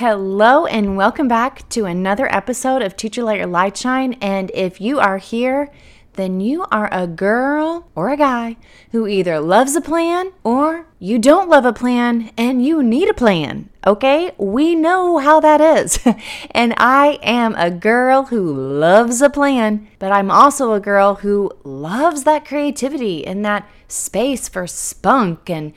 Hello, and welcome back to another episode of Teacher Let Your Light Shine. And if you are here, then you are a girl or a guy who either loves a plan or you don't love a plan and you need a plan. Okay, we know how that is. and I am a girl who loves a plan, but I'm also a girl who loves that creativity and that space for spunk and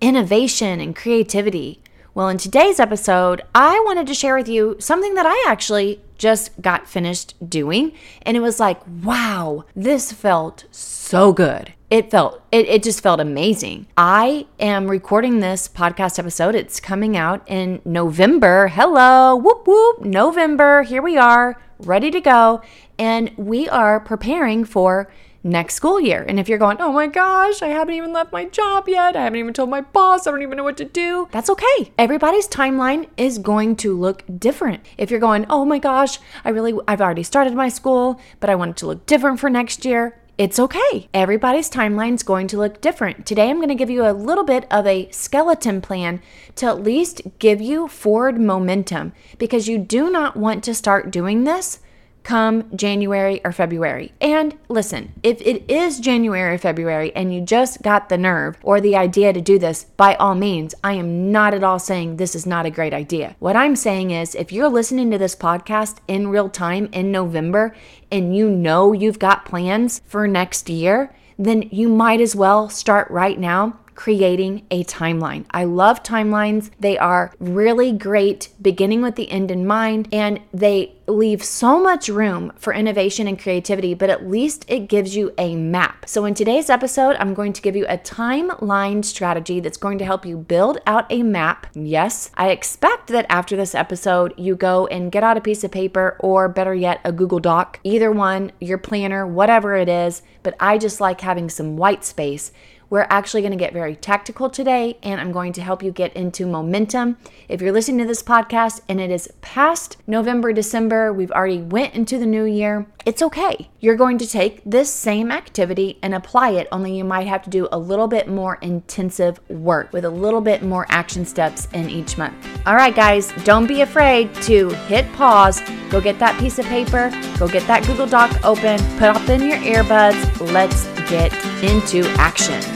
innovation and creativity. Well, in today's episode, I wanted to share with you something that I actually just got finished doing. And it was like, wow, this felt so good. It felt, it, it just felt amazing. I am recording this podcast episode. It's coming out in November. Hello, whoop whoop, November. Here we are, ready to go. And we are preparing for next school year. And if you're going, oh my gosh, I haven't even left my job yet, I haven't even told my boss, I don't even know what to do, that's okay. Everybody's timeline is going to look different. If you're going, oh my gosh, I really, I've already started my school, but I want it to look different for next year. It's okay. Everybody's timeline is going to look different. Today, I'm going to give you a little bit of a skeleton plan to at least give you forward momentum because you do not want to start doing this come January or February. And listen, if it is January or February and you just got the nerve or the idea to do this, by all means, I am not at all saying this is not a great idea. What I'm saying is if you're listening to this podcast in real time in November and you know you've got plans for next year, then you might as well start right now creating a timeline. I love timelines. They are really great, beginning with the end in mind, and they leave so much room for innovation and creativity, but at least it gives you a map. So, in today's episode, I'm going to give you a timeline strategy that's going to help you build out a map. Yes, I expect that after this episode, you go and get out a piece of paper or better yet, a Google Doc, either one, your planner, whatever it is. But I just like having some white space we're actually going to get very tactical today, and I'm going to help you get into momentum. If you're listening to this podcast and it is past November, December, we've already went into the new year, it's okay. You're going to take this same activity and apply it, only you might have to do a little bit more intensive work with a little bit more action steps in each month. All right, guys, don't be afraid to hit pause, go get that piece of paper, go get that Google Doc open, put up in your earbuds. Let's get into action.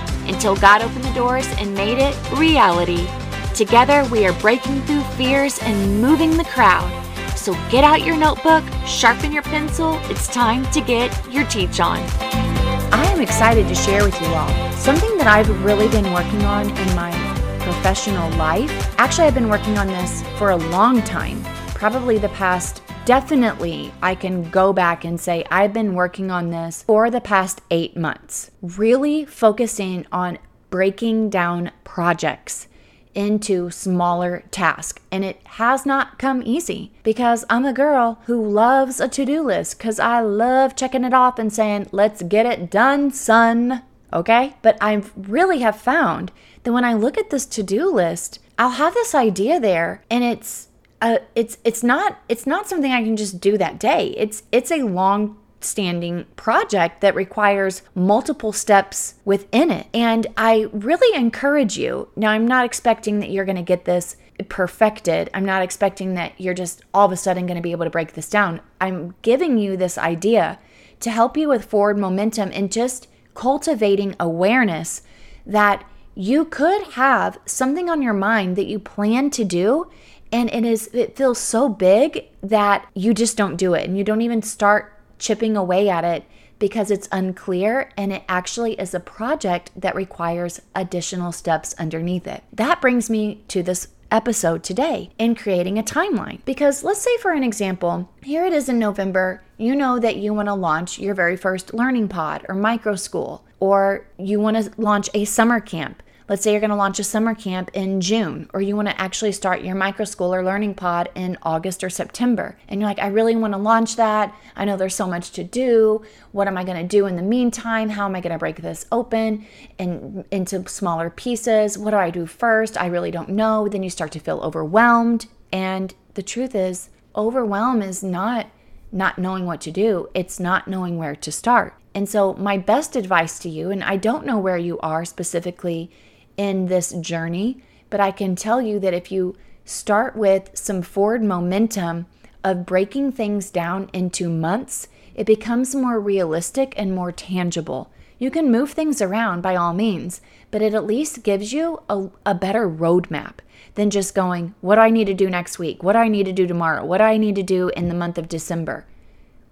until God opened the doors and made it reality. Together, we are breaking through fears and moving the crowd. So get out your notebook, sharpen your pencil. It's time to get your teach on. I am excited to share with you all something that I've really been working on in my professional life. Actually, I've been working on this for a long time, probably the past definitely I can go back and say I've been working on this for the past eight months, really focusing on breaking down projects into smaller tasks. And it has not come easy because I'm a girl who loves a to do list because I love checking it off and saying, let's get it done, son. Okay? But I really have found that when I look at this to do list, I'll have this idea there and it's it's it's not it's not something I can just do that day. It's it's a long standing project that requires multiple steps within it. And I really encourage you. Now I'm not expecting that you're going to get this perfected. I'm not expecting that you're just all of a sudden going to be able to break this down. I'm giving you this idea to help you with forward momentum and just cultivating awareness that you could have something on your mind that you plan to do And it is it feels so big that you just don't do it and you don't even start chipping away at it because it's unclear and it actually is a project that requires additional steps underneath it. That brings me to this episode today in creating a timeline. Because let's say, for an example, here it is in November, you know that you want to launch your very first learning pod or micro school, or you want to launch a summer camp let's say you're going to launch a summer camp in June, or you want to actually start your micro school or learning pod in August or September. And you're like, I really want to launch that. I know there's so much to do. What am I going to do in the meantime? How am I going to break this open and into smaller pieces? What do I do first? I really don't know. Then you start to feel overwhelmed. And the truth is, overwhelm is not not knowing what to do, it's not knowing where to start. And so, my best advice to you, and I don't know where you are specifically in this journey, but I can tell you that if you start with some forward momentum of breaking things down into months, it becomes more realistic and more tangible. You can move things around by all means, but it at least gives you a, a better roadmap than just going, What do I need to do next week? What do I need to do tomorrow? What do I need to do in the month of December?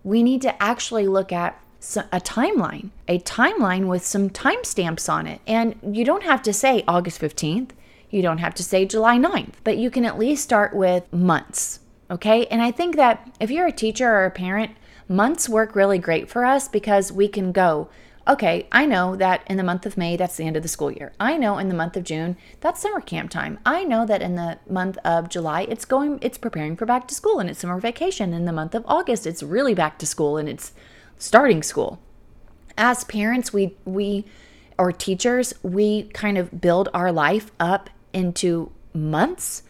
We need to actually look at a timeline, a timeline with some timestamps on it. And you don't have to say August 15th, you don't have to say July 9th, but you can at least start with months. Okay. And I think that if you're a teacher or a parent, months work really great for us because we can go, okay, I know that in the month of May, that's the end of the school year. I know in the month of June, that's summer camp time. I know that in the month of July, it's going, it's preparing for back to school and it's summer vacation. In the month of August, it's really back to school and it's starting school. As parents, we we or teachers, we kind of build our life up into months.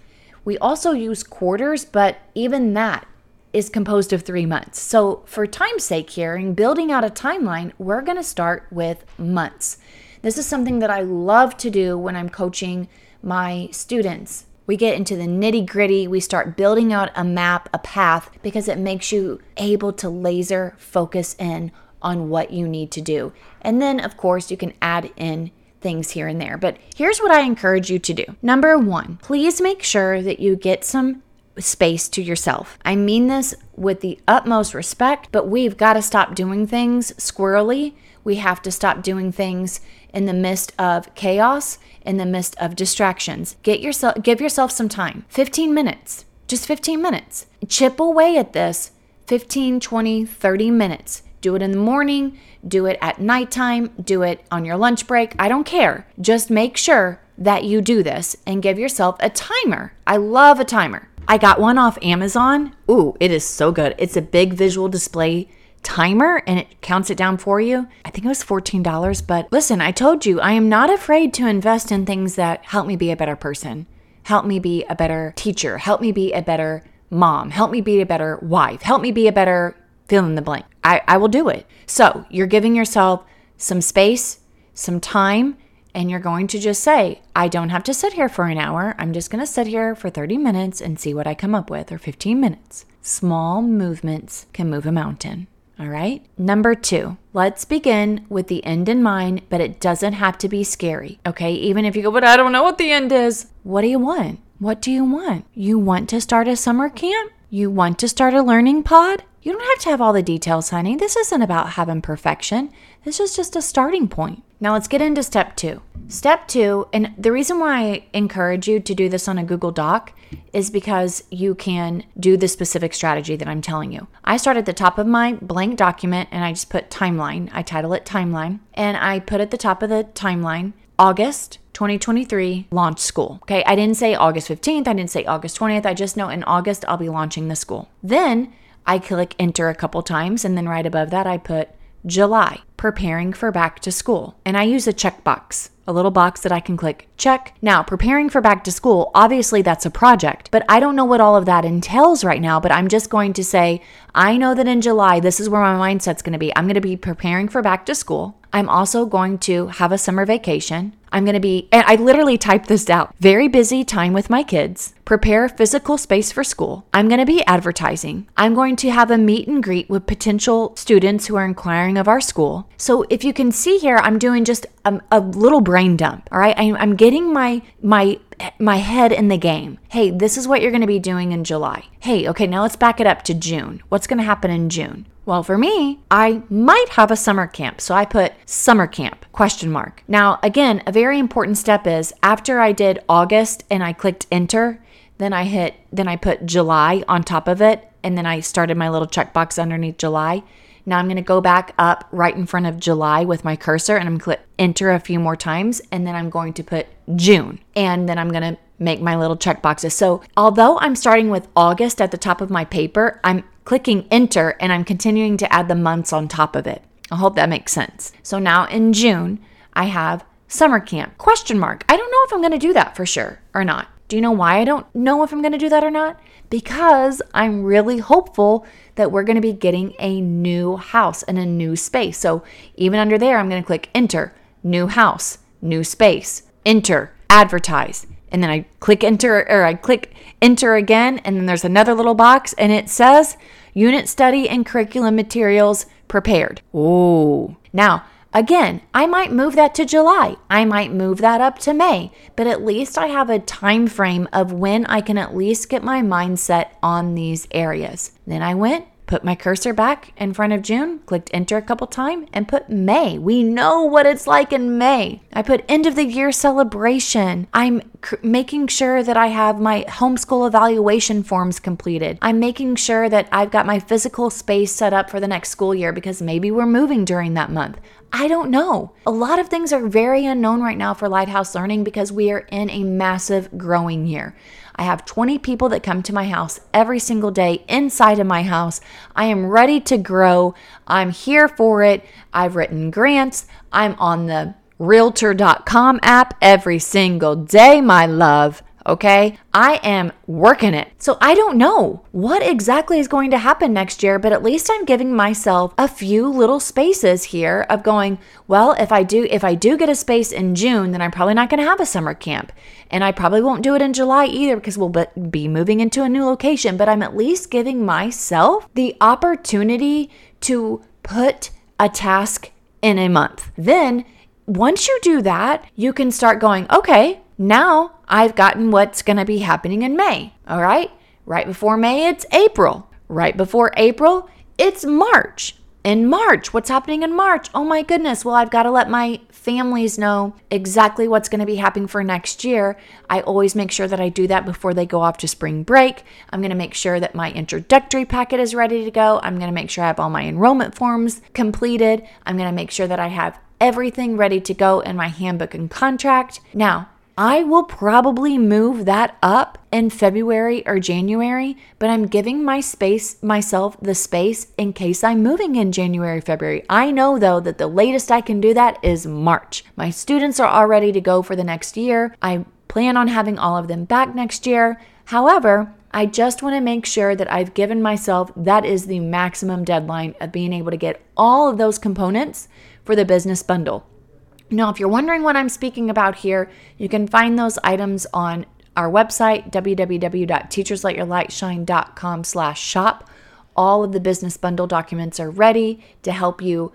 We also use quarters, but even that is composed of three months. So, for time's sake, here in building out a timeline, we're going to start with months. This is something that I love to do when I'm coaching my students. We get into the nitty gritty. We start building out a map, a path, because it makes you able to laser focus in on what you need to do. And then, of course, you can add in things here and there. But here's what I encourage you to do. Number one, please make sure that you get some space to yourself. I mean this with the utmost respect, but we've got to stop doing things squirrely. We have to stop doing things in the midst of chaos in the midst of distractions. Get yourself give yourself some time. 15 minutes. Just 15 minutes. Chip away at this 15, 20, 30 minutes. Do it in the morning, do it at nighttime, do it on your lunch break. I don't care. Just make sure that you do this and give yourself a timer. I love a timer. I got one off Amazon. Ooh, it is so good. It's a big visual display timer and it counts it down for you. I think it was $14. But listen, I told you, I am not afraid to invest in things that help me be a better person, help me be a better teacher, help me be a better mom, help me be a better wife, help me be a better fill in the blank. I, I will do it. So you're giving yourself some space, some time, and you're going to just say, I don't have to sit here for an hour. I'm just going to sit here for 30 minutes and see what I come up with, or 15 minutes. Small movements can move a mountain. All right. Number two, let's begin with the end in mind, but it doesn't have to be scary. Okay. Even if you go, but I don't know what the end is. What do you want? What do you want? You want to start a summer camp? You want to start a learning pod? You don't have to have all the details, honey. This isn't about having perfection. This is just a starting point. Now let's get into step two. Step two, and the reason why I encourage you to do this on a Google Doc is because you can do the specific strategy that I'm telling you. I start at the top of my blank document and I just put timeline. I title it timeline, and I put at the top of the timeline August 2023 launch school. Okay, I didn't say August 15th, I didn't say August 20th. I just know in August I'll be launching the school. Then I click enter a couple times, and then right above that, I put July, preparing for back to school. And I use a checkbox, a little box that I can click check. Now, preparing for back to school, obviously that's a project, but I don't know what all of that entails right now. But I'm just going to say, I know that in July, this is where my mindset's going to be. I'm going to be preparing for back to school. I'm also going to have a summer vacation. I'm going to be, and I literally typed this out very busy time with my kids, prepare physical space for school. I'm going to be advertising. I'm going to have a meet and greet with potential students who are inquiring of our school. So if you can see here, I'm doing just a, a little brain dump. All right. I'm, I'm getting my, my my head in the game. Hey, this is what you're going to be doing in July. Hey, okay, now let's back it up to June. What's going to happen in June? Well, for me, I might have a summer camp. So I put summer camp question mark. Now, again, a very important step is after I did August and I clicked enter, then I hit then I put July on top of it and then I started my little checkbox underneath July. Now I'm going to go back up right in front of July with my cursor and I'm going to click enter a few more times and then I'm going to put June and then I'm going to make my little check boxes. So, although I'm starting with August at the top of my paper, I'm clicking enter and I'm continuing to add the months on top of it. I hope that makes sense. So now in June, I have summer camp. Question mark. I don't know if I'm going to do that for sure or not. Do you know why I don't know if I'm going to do that or not? Because I'm really hopeful that we're going to be getting a new house and a new space. So even under there, I'm going to click enter, new house, new space, enter, advertise. And then I click enter or I click enter again. And then there's another little box and it says unit study and curriculum materials prepared. Oh, now Again, I might move that to July. I might move that up to May, but at least I have a time frame of when I can at least get my mindset on these areas. Then I went put my cursor back in front of June, clicked enter a couple times, and put May. We know what it's like in May. I put end of the year celebration. I'm making sure that I have my homeschool evaluation forms completed. I'm making sure that I've got my physical space set up for the next school year because maybe we're moving during that month. I don't know. A lot of things are very unknown right now for Lighthouse Learning because we are in a massive growing year. I have 20 people that come to my house every single day inside of my house. I am ready to grow. I'm here for it. I've written grants. I'm on the realtor.com app every single day, my love okay? I am working it. So I don't know what exactly is going to happen next year, but at least I'm giving myself a few little spaces here of going, well, if I do if I do get a space in June, then I'm probably not going to have a summer camp. And I probably won't do it in July either because we'll be moving into a new location, but I'm at least giving myself the opportunity to put a task in a month. Then once you do that, you can start going, okay, now I've gotten what's going to be happening in May. All right. Right before May, it's April. Right before April, it's March. In March, what's happening in March? Oh my goodness. Well, I've got to let my families know exactly what's going to be happening for next year. I always make sure that I do that before they go off to spring break. I'm going to make sure that my introductory packet is ready to go. I'm going to make sure I have all my enrollment forms completed. I'm going to make sure that I have everything ready to go in my handbook and contract. Now, I will probably move that up in February or January, but I'm giving my space myself the space in case I'm moving in January, February. I know though that the latest I can do that is March. My students are all ready to go for the next year. I plan on having all of them back next year. However, I just want to make sure that I've given myself that is the maximum deadline of being able to get all of those components for the business bundle. Now, if you're wondering what I'm speaking about here, you can find those items on our website, www.teachersletyourlightshine.com slash shop. All of the business bundle documents are ready to help you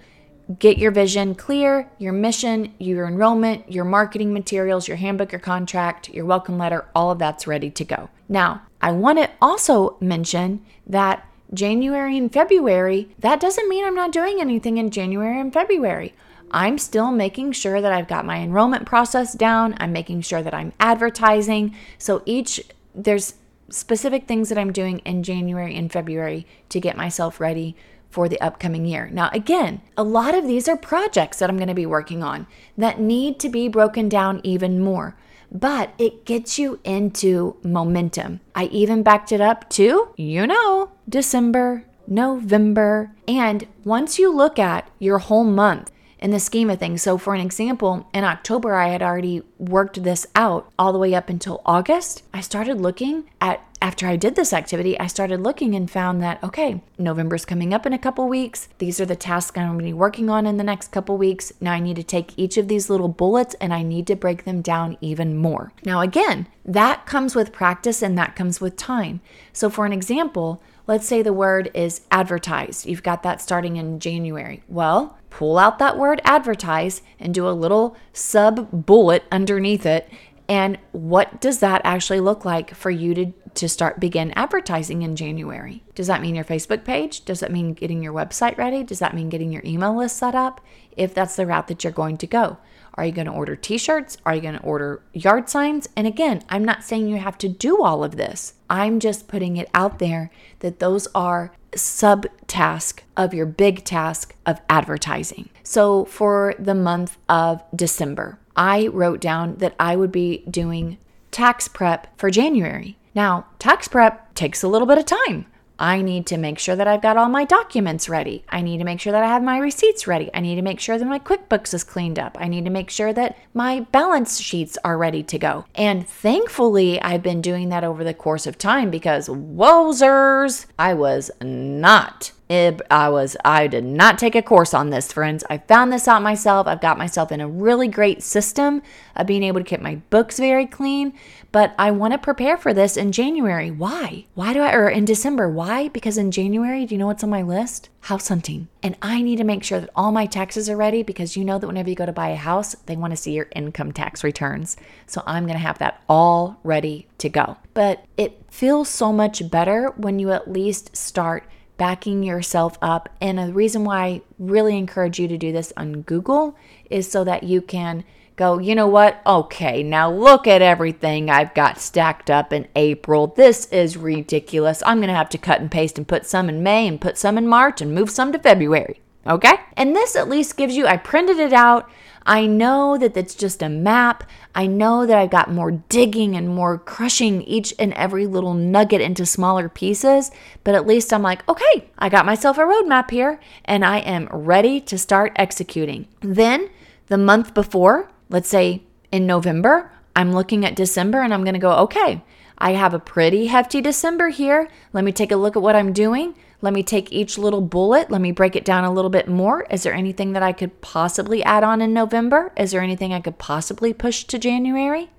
get your vision clear, your mission, your enrollment, your marketing materials, your handbook, your contract, your welcome letter, all of that's ready to go. Now, I want to also mention that January and February, that doesn't mean I'm not doing anything in January and February. I'm still making sure that I've got my enrollment process down. I'm making sure that I'm advertising. So each, there's specific things that I'm doing in January and February to get myself ready for the upcoming year. Now, again, a lot of these are projects that I'm going to be working on that need to be broken down even more, but it gets you into momentum. I even backed it up to, you know, December, November. And once you look at your whole month, in the scheme of things. So, for an example, in October, I had already worked this out all the way up until August. I started looking at after I did this activity, I started looking and found that, okay, November's coming up in a couple weeks. These are the tasks I'm going to be working on in the next couple weeks. Now I need to take each of these little bullets and I need to break them down even more. Now, again, that comes with practice and that comes with time. So, for an example, let's say the word is advertised. You've got that starting in January. Well, pull out that word advertise and do a little sub bullet underneath it And what does that actually look like for you to, to start begin advertising in January? Does that mean your Facebook page? Does that mean getting your website ready? Does that mean getting your email list set up? If that's the route that you're going to go. Are you going to order t shirts? Are you going to order yard signs? And again, I'm not saying you have to do all of this. I'm just putting it out there that those are sub task of your big task of advertising. So for the month of December, I wrote down that I would be doing tax prep for January. Now, tax prep takes a little bit of time. I need to make sure that I've got all my documents ready. I need to make sure that I have my receipts ready. I need to make sure that my QuickBooks is cleaned up. I need to make sure that my balance sheets are ready to go. And thankfully, I've been doing that over the course of time because, wowzers, I was not I was I did not take a course on this, friends. I found this out myself. I've got myself in a really great system of being able to keep my books very clean, but I want to prepare for this in January. Why? Why do I or in December? Why? Because in January, do you know what's on my list? House hunting. And I need to make sure that all my taxes are ready because you know that whenever you go to buy a house, they want to see your income tax returns. So I'm going to have that all ready to go. But it feels so much better when you at least start backing yourself up. And the reason why I really encourage you to do this on Google is so that you can go, you know what? Okay, now look at everything I've got stacked up in April. This is ridiculous. I'm going to have to cut and paste and put some in May and put some in March and move some to February. Okay? And this at least gives you, I printed it out. I know that it's just a map. I know that I've got more digging and more crushing each and every little nugget into smaller pieces, but at least I'm like, okay, I got myself a roadmap here and I am ready to start executing. Then the month before, let's say in November, I'm looking at December and I'm going to go, okay, I have a pretty hefty December here. Let me take a look at what I'm doing. Let me take each little bullet. Let me break it down a little bit more. Is there anything that I could possibly add on in November? Is there anything I could possibly push to January?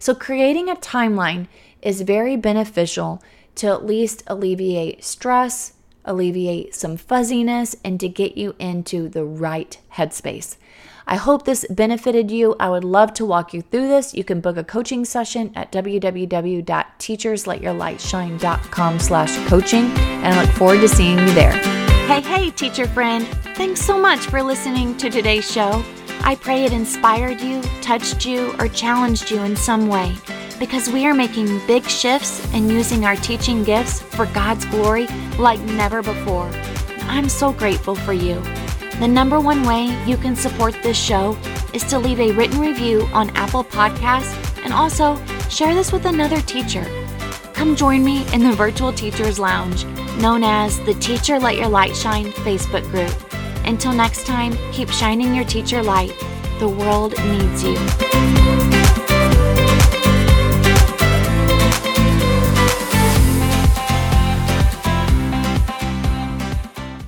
So, creating a timeline is very beneficial to at least alleviate stress, alleviate some fuzziness, and to get you into the right headspace. I hope this benefited you. I would love to walk you through this. You can book a coaching session at www.teachersletyourlightshine.com slash coaching, and I look forward to seeing you there. Hey, hey, teacher friend. Thanks so much for listening to today's show. I pray it inspired you, touched you, or challenged you in some way because we are making big shifts and using our teaching gifts for God's glory like never before. I'm so grateful for you. The number one way you can support this show is to leave a written review on Apple Podcasts and also share this with another teacher. Come join me in the Virtual Teachers Lounge, known as the Teacher Let Your Light Shine Facebook group. Until next time, keep shining your teacher light. The world needs you.